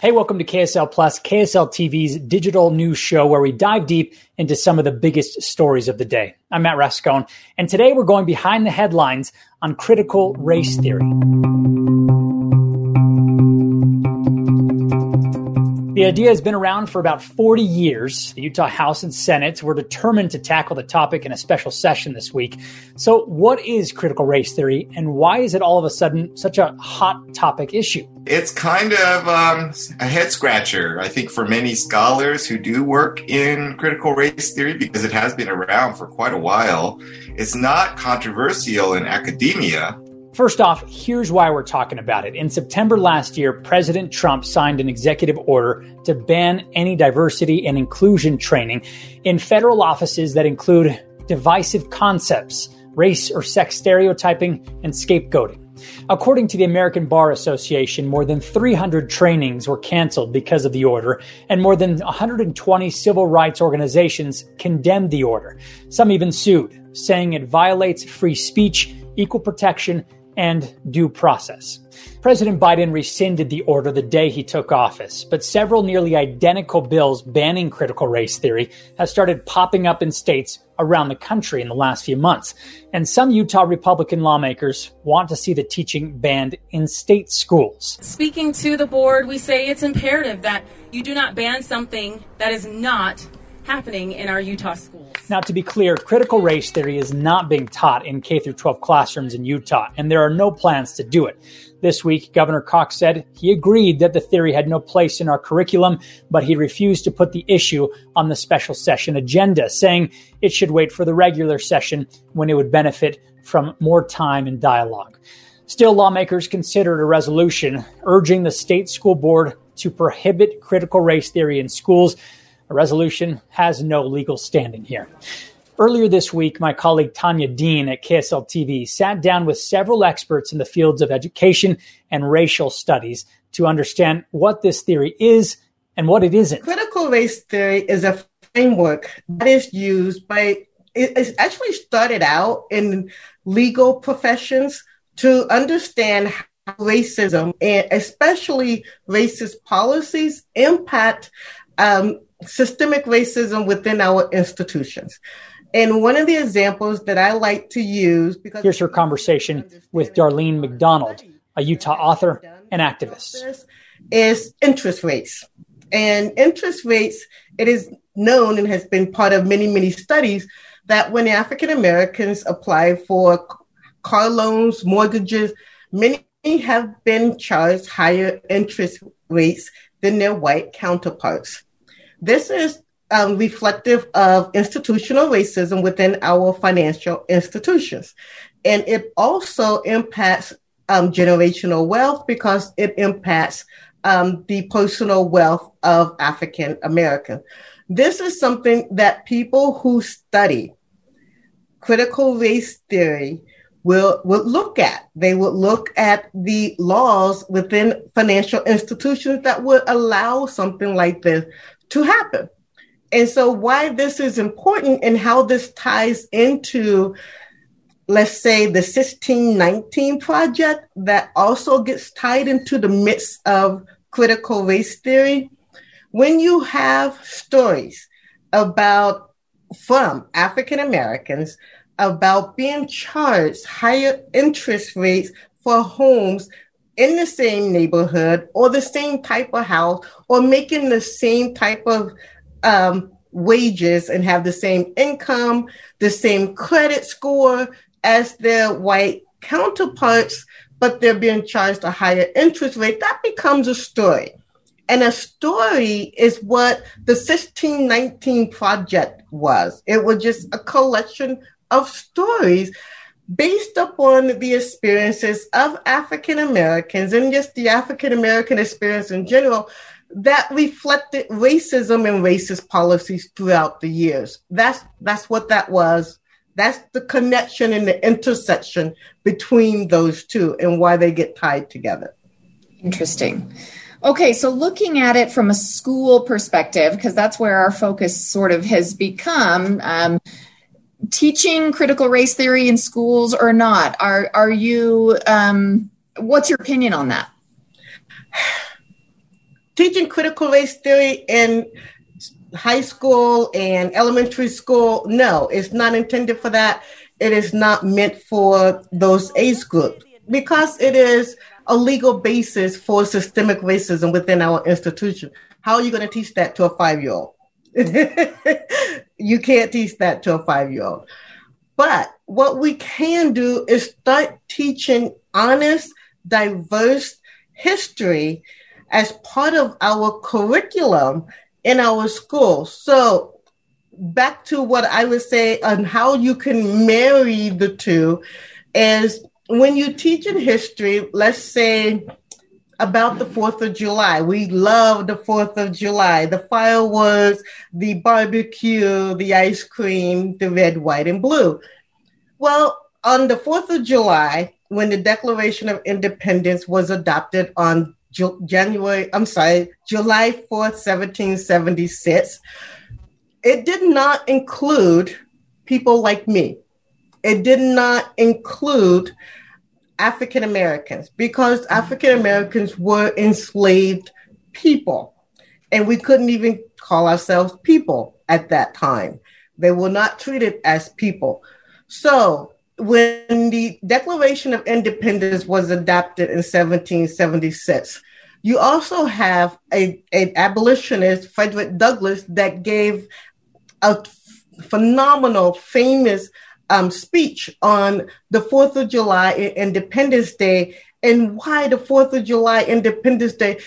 Hey, welcome to KSL Plus, KSL TV's digital news show where we dive deep into some of the biggest stories of the day. I'm Matt Rascon, and today we're going behind the headlines on critical race theory. The idea has been around for about 40 years. The Utah House and Senate were determined to tackle the topic in a special session this week. So, what is critical race theory, and why is it all of a sudden such a hot topic issue? It's kind of um, a head scratcher, I think, for many scholars who do work in critical race theory because it has been around for quite a while. It's not controversial in academia, First off, here's why we're talking about it. In September last year, President Trump signed an executive order to ban any diversity and inclusion training in federal offices that include divisive concepts, race or sex stereotyping, and scapegoating. According to the American Bar Association, more than 300 trainings were canceled because of the order, and more than 120 civil rights organizations condemned the order. Some even sued, saying it violates free speech, equal protection, and due process. President Biden rescinded the order the day he took office, but several nearly identical bills banning critical race theory have started popping up in states around the country in the last few months. And some Utah Republican lawmakers want to see the teaching banned in state schools. Speaking to the board, we say it's imperative that you do not ban something that is not happening in our Utah schools. Now, to be clear, critical race theory is not being taught in K 12 classrooms in Utah, and there are no plans to do it. This week, Governor Cox said he agreed that the theory had no place in our curriculum, but he refused to put the issue on the special session agenda, saying it should wait for the regular session when it would benefit from more time and dialogue. Still, lawmakers considered a resolution urging the state school board to prohibit critical race theory in schools a resolution has no legal standing here. Earlier this week, my colleague Tanya Dean at KSL TV sat down with several experts in the fields of education and racial studies to understand what this theory is and what it isn't. Critical race theory is a framework that is used by, it actually started out in legal professions to understand how racism and especially racist policies impact um, systemic racism within our institutions. And one of the examples that I like to use because here's her conversation with Darlene McDonald, a Utah author and activist, is interest rates. And interest rates, it is known and has been part of many, many studies that when African Americans apply for car loans, mortgages, many have been charged higher interest rates than their white counterparts. This is um, reflective of institutional racism within our financial institutions. And it also impacts um, generational wealth because it impacts um, the personal wealth of African Americans. This is something that people who study critical race theory will, will look at. They will look at the laws within financial institutions that would allow something like this to happen. And so, why this is important and how this ties into, let's say, the 1619 project that also gets tied into the midst of critical race theory. When you have stories about from African Americans about being charged higher interest rates for homes in the same neighborhood or the same type of house or making the same type of um, wages and have the same income, the same credit score as their white counterparts, but they're being charged a higher interest rate, that becomes a story. And a story is what the 1619 project was. It was just a collection of stories based upon the experiences of African Americans and just the African American experience in general that reflected racism and racist policies throughout the years. That's that's what that was. That's the connection and the intersection between those two and why they get tied together. Interesting. Okay, so looking at it from a school perspective, because that's where our focus sort of has become, um, teaching critical race theory in schools or not? Are are you? Um, what's your opinion on that? Teaching critical race theory in high school and elementary school, no, it's not intended for that. It is not meant for those age groups because it is a legal basis for systemic racism within our institution. How are you going to teach that to a five year old? you can't teach that to a five year old. But what we can do is start teaching honest, diverse history as part of our curriculum in our schools. So, back to what I would say on how you can marry the two is when you teach in history, let's say about the 4th of July. We love the 4th of July, the fireworks, the barbecue, the ice cream, the red, white, and blue. Well, on the 4th of July, when the Declaration of Independence was adopted on January, I'm sorry, July 4th, 1776, it did not include people like me. It did not include African Americans because African Americans were enslaved people. And we couldn't even call ourselves people at that time. They were not treated as people. So when the Declaration of Independence was adopted in 1776, you also have a, an abolitionist, Frederick Douglass, that gave a phenomenal, famous um, speech on the 4th of July Independence Day and why the 4th of July Independence Day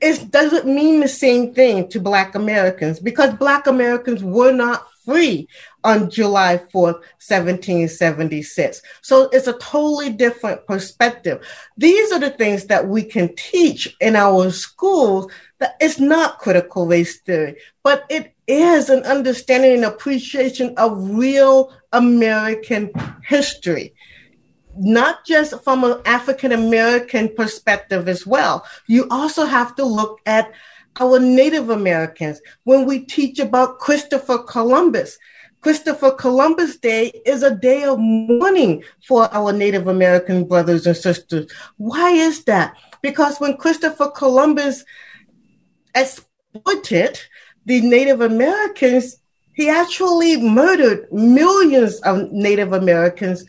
it doesn't mean the same thing to Black Americans because Black Americans were not free on July 4th, 1776. So it's a totally different perspective. These are the things that we can teach in our schools that it's not critical race theory, but it is an understanding and appreciation of real American history not just from an African American perspective as well. You also have to look at our Native Americans. When we teach about Christopher Columbus, Christopher Columbus Day is a day of mourning for our Native American brothers and sisters. Why is that? Because when Christopher Columbus exploited the Native Americans, he actually murdered millions of Native Americans,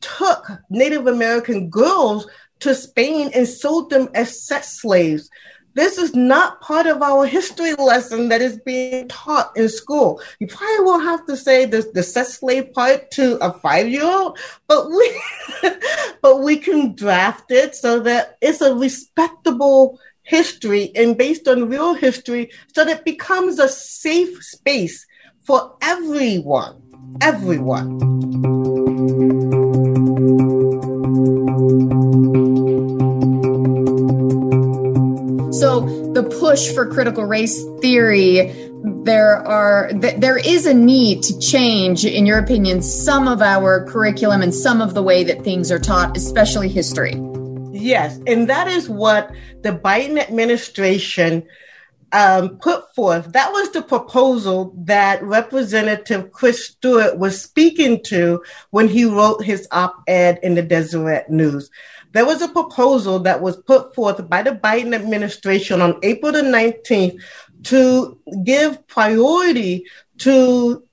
took Native American girls to Spain and sold them as sex slaves. This is not part of our history lesson that is being taught in school. You probably won't have to say the, the sex slave part to a five year old, but we but we can draft it so that it's a respectable history and based on real history so that it becomes a safe space for everyone. Everyone. So the push for critical race theory, there are th- there is a need to change, in your opinion, some of our curriculum and some of the way that things are taught, especially history. Yes, and that is what the Biden administration um, put forth. That was the proposal that Representative Chris Stewart was speaking to when he wrote his op ed in the Deseret News. There was a proposal that was put forth by the Biden administration on April the 19th to give priority to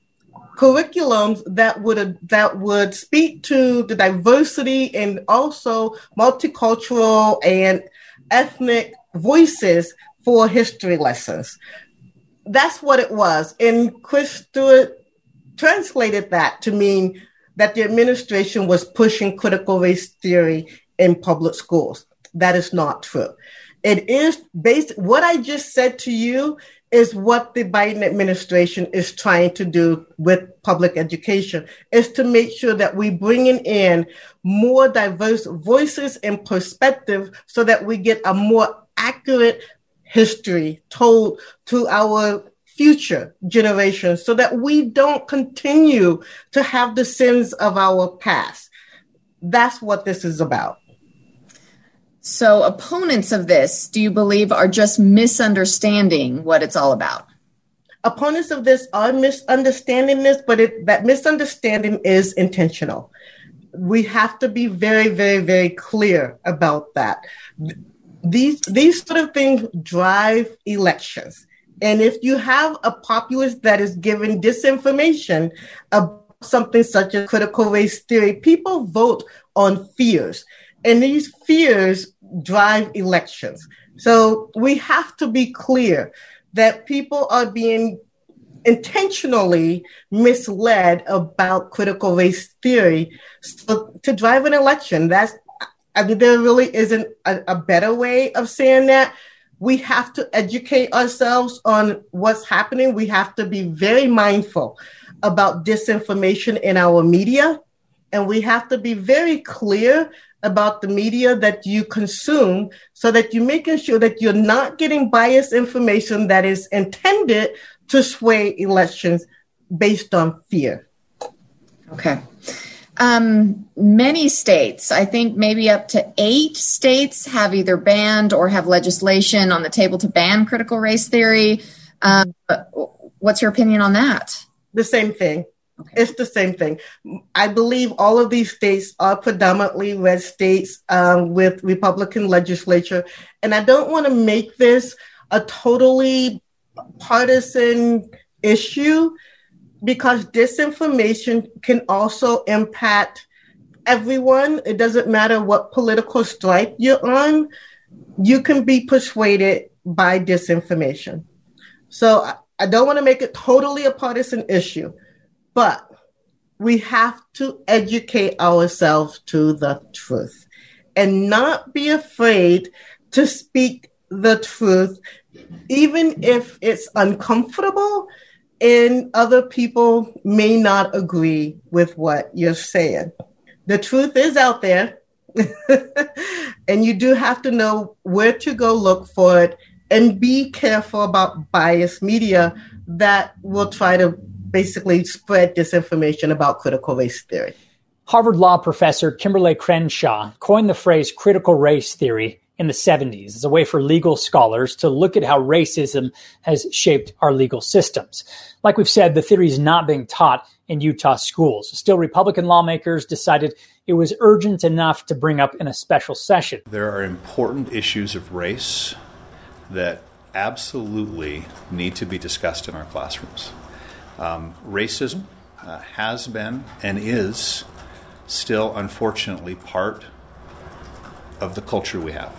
curriculums that would that would speak to the diversity and also multicultural and ethnic voices for history lessons. That's what it was. And Chris Stewart translated that to mean that the administration was pushing critical race theory in public schools. That is not true. It is based, what I just said to you is what the Biden administration is trying to do with public education is to make sure that we bringing in more diverse voices and perspective so that we get a more accurate history told to our future generations so that we don't continue to have the sins of our past. That's what this is about. So, opponents of this, do you believe, are just misunderstanding what it's all about? Opponents of this are misunderstanding this, but it, that misunderstanding is intentional. We have to be very, very, very clear about that. These these sort of things drive elections, and if you have a populace that is given disinformation about something such as critical race theory, people vote on fears. And these fears drive elections. So we have to be clear that people are being intentionally misled about critical race theory so to drive an election. That's, I mean, there really isn't a, a better way of saying that. We have to educate ourselves on what's happening. We have to be very mindful about disinformation in our media. And we have to be very clear about the media that you consume so that you're making sure that you're not getting biased information that is intended to sway elections based on fear. Okay. Um, many states, I think maybe up to eight states, have either banned or have legislation on the table to ban critical race theory. Um, what's your opinion on that? The same thing. Okay. It's the same thing. I believe all of these states are predominantly red states um, with Republican legislature. And I don't want to make this a totally partisan issue because disinformation can also impact everyone. It doesn't matter what political stripe you're on, you can be persuaded by disinformation. So I don't want to make it totally a partisan issue. But we have to educate ourselves to the truth and not be afraid to speak the truth, even if it's uncomfortable and other people may not agree with what you're saying. The truth is out there, and you do have to know where to go look for it and be careful about biased media that will try to basically spread disinformation about critical race theory. Harvard Law professor Kimberlé Crenshaw coined the phrase critical race theory in the 70s as a way for legal scholars to look at how racism has shaped our legal systems. Like we've said, the theory is not being taught in Utah schools. Still, Republican lawmakers decided it was urgent enough to bring up in a special session. There are important issues of race that absolutely need to be discussed in our classrooms. Um, racism uh, has been and is still, unfortunately, part of the culture we have.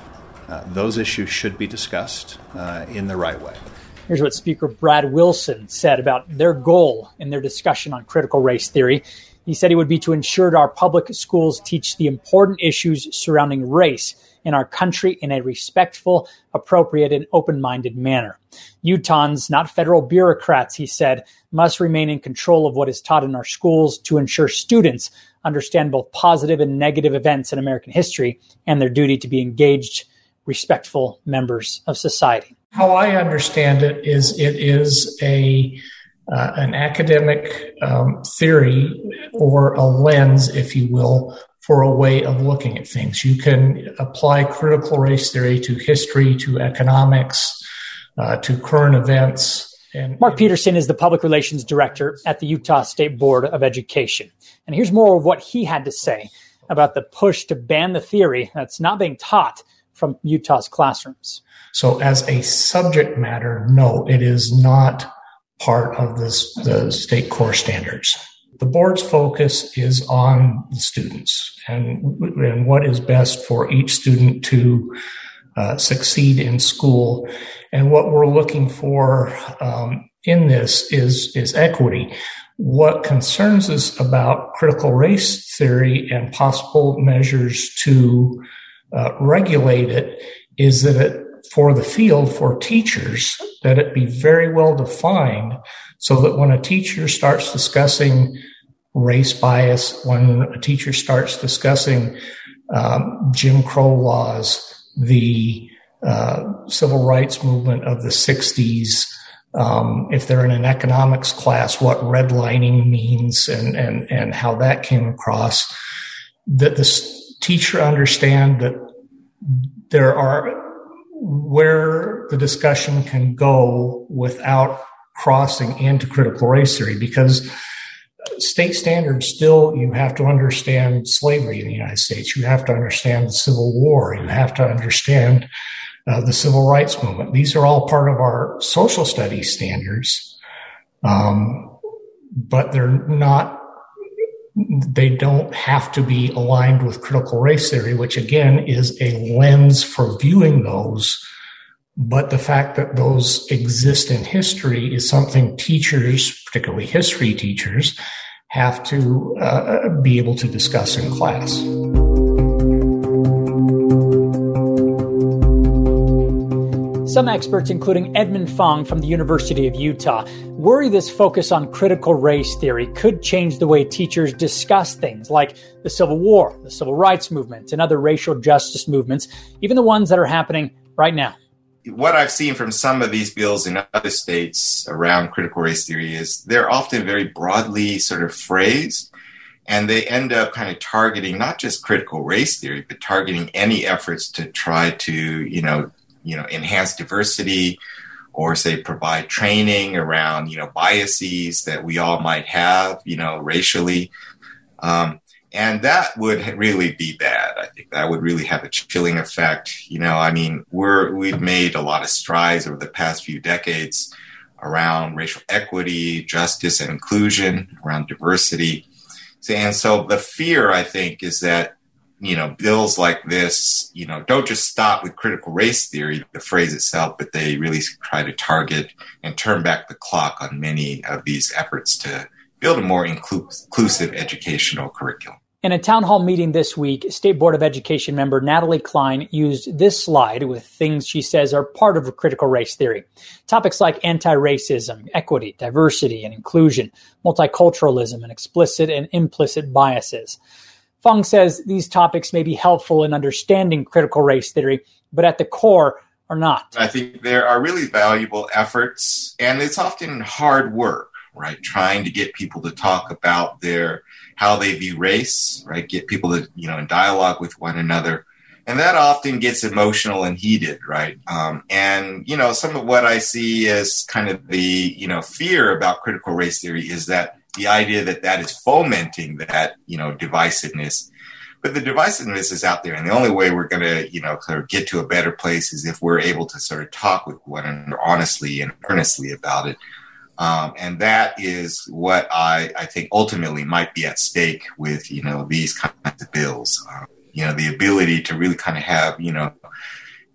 Uh, those issues should be discussed uh, in the right way. Here's what Speaker Brad Wilson said about their goal in their discussion on critical race theory. He said it would be to ensure that our public schools teach the important issues surrounding race in our country in a respectful, appropriate, and open minded manner. Utahns, not federal bureaucrats, he said, must remain in control of what is taught in our schools to ensure students understand both positive and negative events in American history and their duty to be engaged, respectful members of society. How I understand it is it is a uh, an academic um, theory or a lens, if you will, for a way of looking at things. You can apply critical race theory to history, to economics, uh, to current events. And, Mark Peterson is the public relations director at the Utah State Board of Education. And here's more of what he had to say about the push to ban the theory that's not being taught from Utah's classrooms. So, as a subject matter, no, it is not part of this, the state core standards. The board's focus is on the students and, and what is best for each student to uh, succeed in school. And what we're looking for um, in this is, is equity. What concerns us about critical race theory and possible measures to uh, regulate it is that it for the field for teachers that it be very well defined so that when a teacher starts discussing race bias, when a teacher starts discussing um, Jim Crow laws, the uh, civil rights movement of the 60s, um, if they're in an economics class, what redlining means and, and, and how that came across, that the teacher understand that there are where the discussion can go without crossing into critical race theory because state standards still you have to understand slavery in the united states. You have to understand the civil war. You have to understand uh, the civil rights movement. These are all part of our social studies standards. Um, but they're not they don't have to be aligned with critical race theory which again is a lens for viewing those but the fact that those exist in history is something teachers, particularly history teachers, have to uh, be able to discuss in class. Some experts, including Edmund Fong from the University of Utah, worry this focus on critical race theory could change the way teachers discuss things like the Civil War, the Civil Rights Movement, and other racial justice movements, even the ones that are happening right now what I've seen from some of these bills in other states around critical race theory is they're often very broadly sort of phrased and they end up kind of targeting not just critical race theory but targeting any efforts to try to you know you know enhance diversity or say provide training around you know biases that we all might have you know racially. Um, and that would really be bad. I think that would really have a chilling effect. You know, I mean, we're we've made a lot of strides over the past few decades around racial equity, justice, and inclusion, around diversity. And so the fear, I think, is that you know bills like this, you know, don't just stop with critical race theory, the phrase itself, but they really try to target and turn back the clock on many of these efforts to build a more inclusive educational curriculum. In a town hall meeting this week, State Board of Education member Natalie Cline used this slide with things she says are part of critical race theory. Topics like anti racism, equity, diversity and inclusion, multiculturalism, and explicit and implicit biases. Fong says these topics may be helpful in understanding critical race theory, but at the core are not. I think there are really valuable efforts, and it's often hard work, right? Trying to get people to talk about their how they view race, right? Get people to, you know, in dialogue with one another. And that often gets emotional and heated, right? Um, and, you know, some of what I see as kind of the, you know, fear about critical race theory is that the idea that that is fomenting that, you know, divisiveness. But the divisiveness is out there. And the only way we're going to, you know, sort of get to a better place is if we're able to sort of talk with one another honestly and earnestly about it. Um, and that is what I, I think ultimately might be at stake with, you know, these kinds of bills. Um, you know, the ability to really kind of have, you know,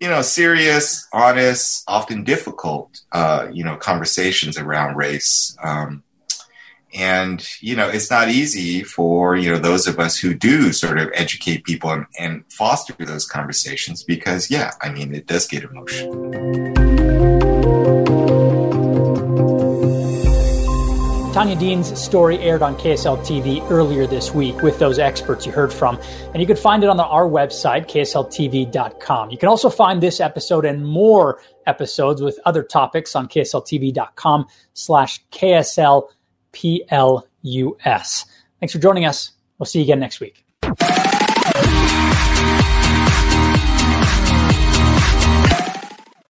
you know, serious, honest, often difficult, uh, you know, conversations around race. Um, and, you know, it's not easy for, you know, those of us who do sort of educate people and, and foster those conversations because, yeah, I mean, it does get emotional. Tanya Dean's story aired on KSL TV earlier this week with those experts you heard from. And you can find it on the, our website, ksltv.com. You can also find this episode and more episodes with other topics on ksltv.com slash kslplus. Thanks for joining us. We'll see you again next week.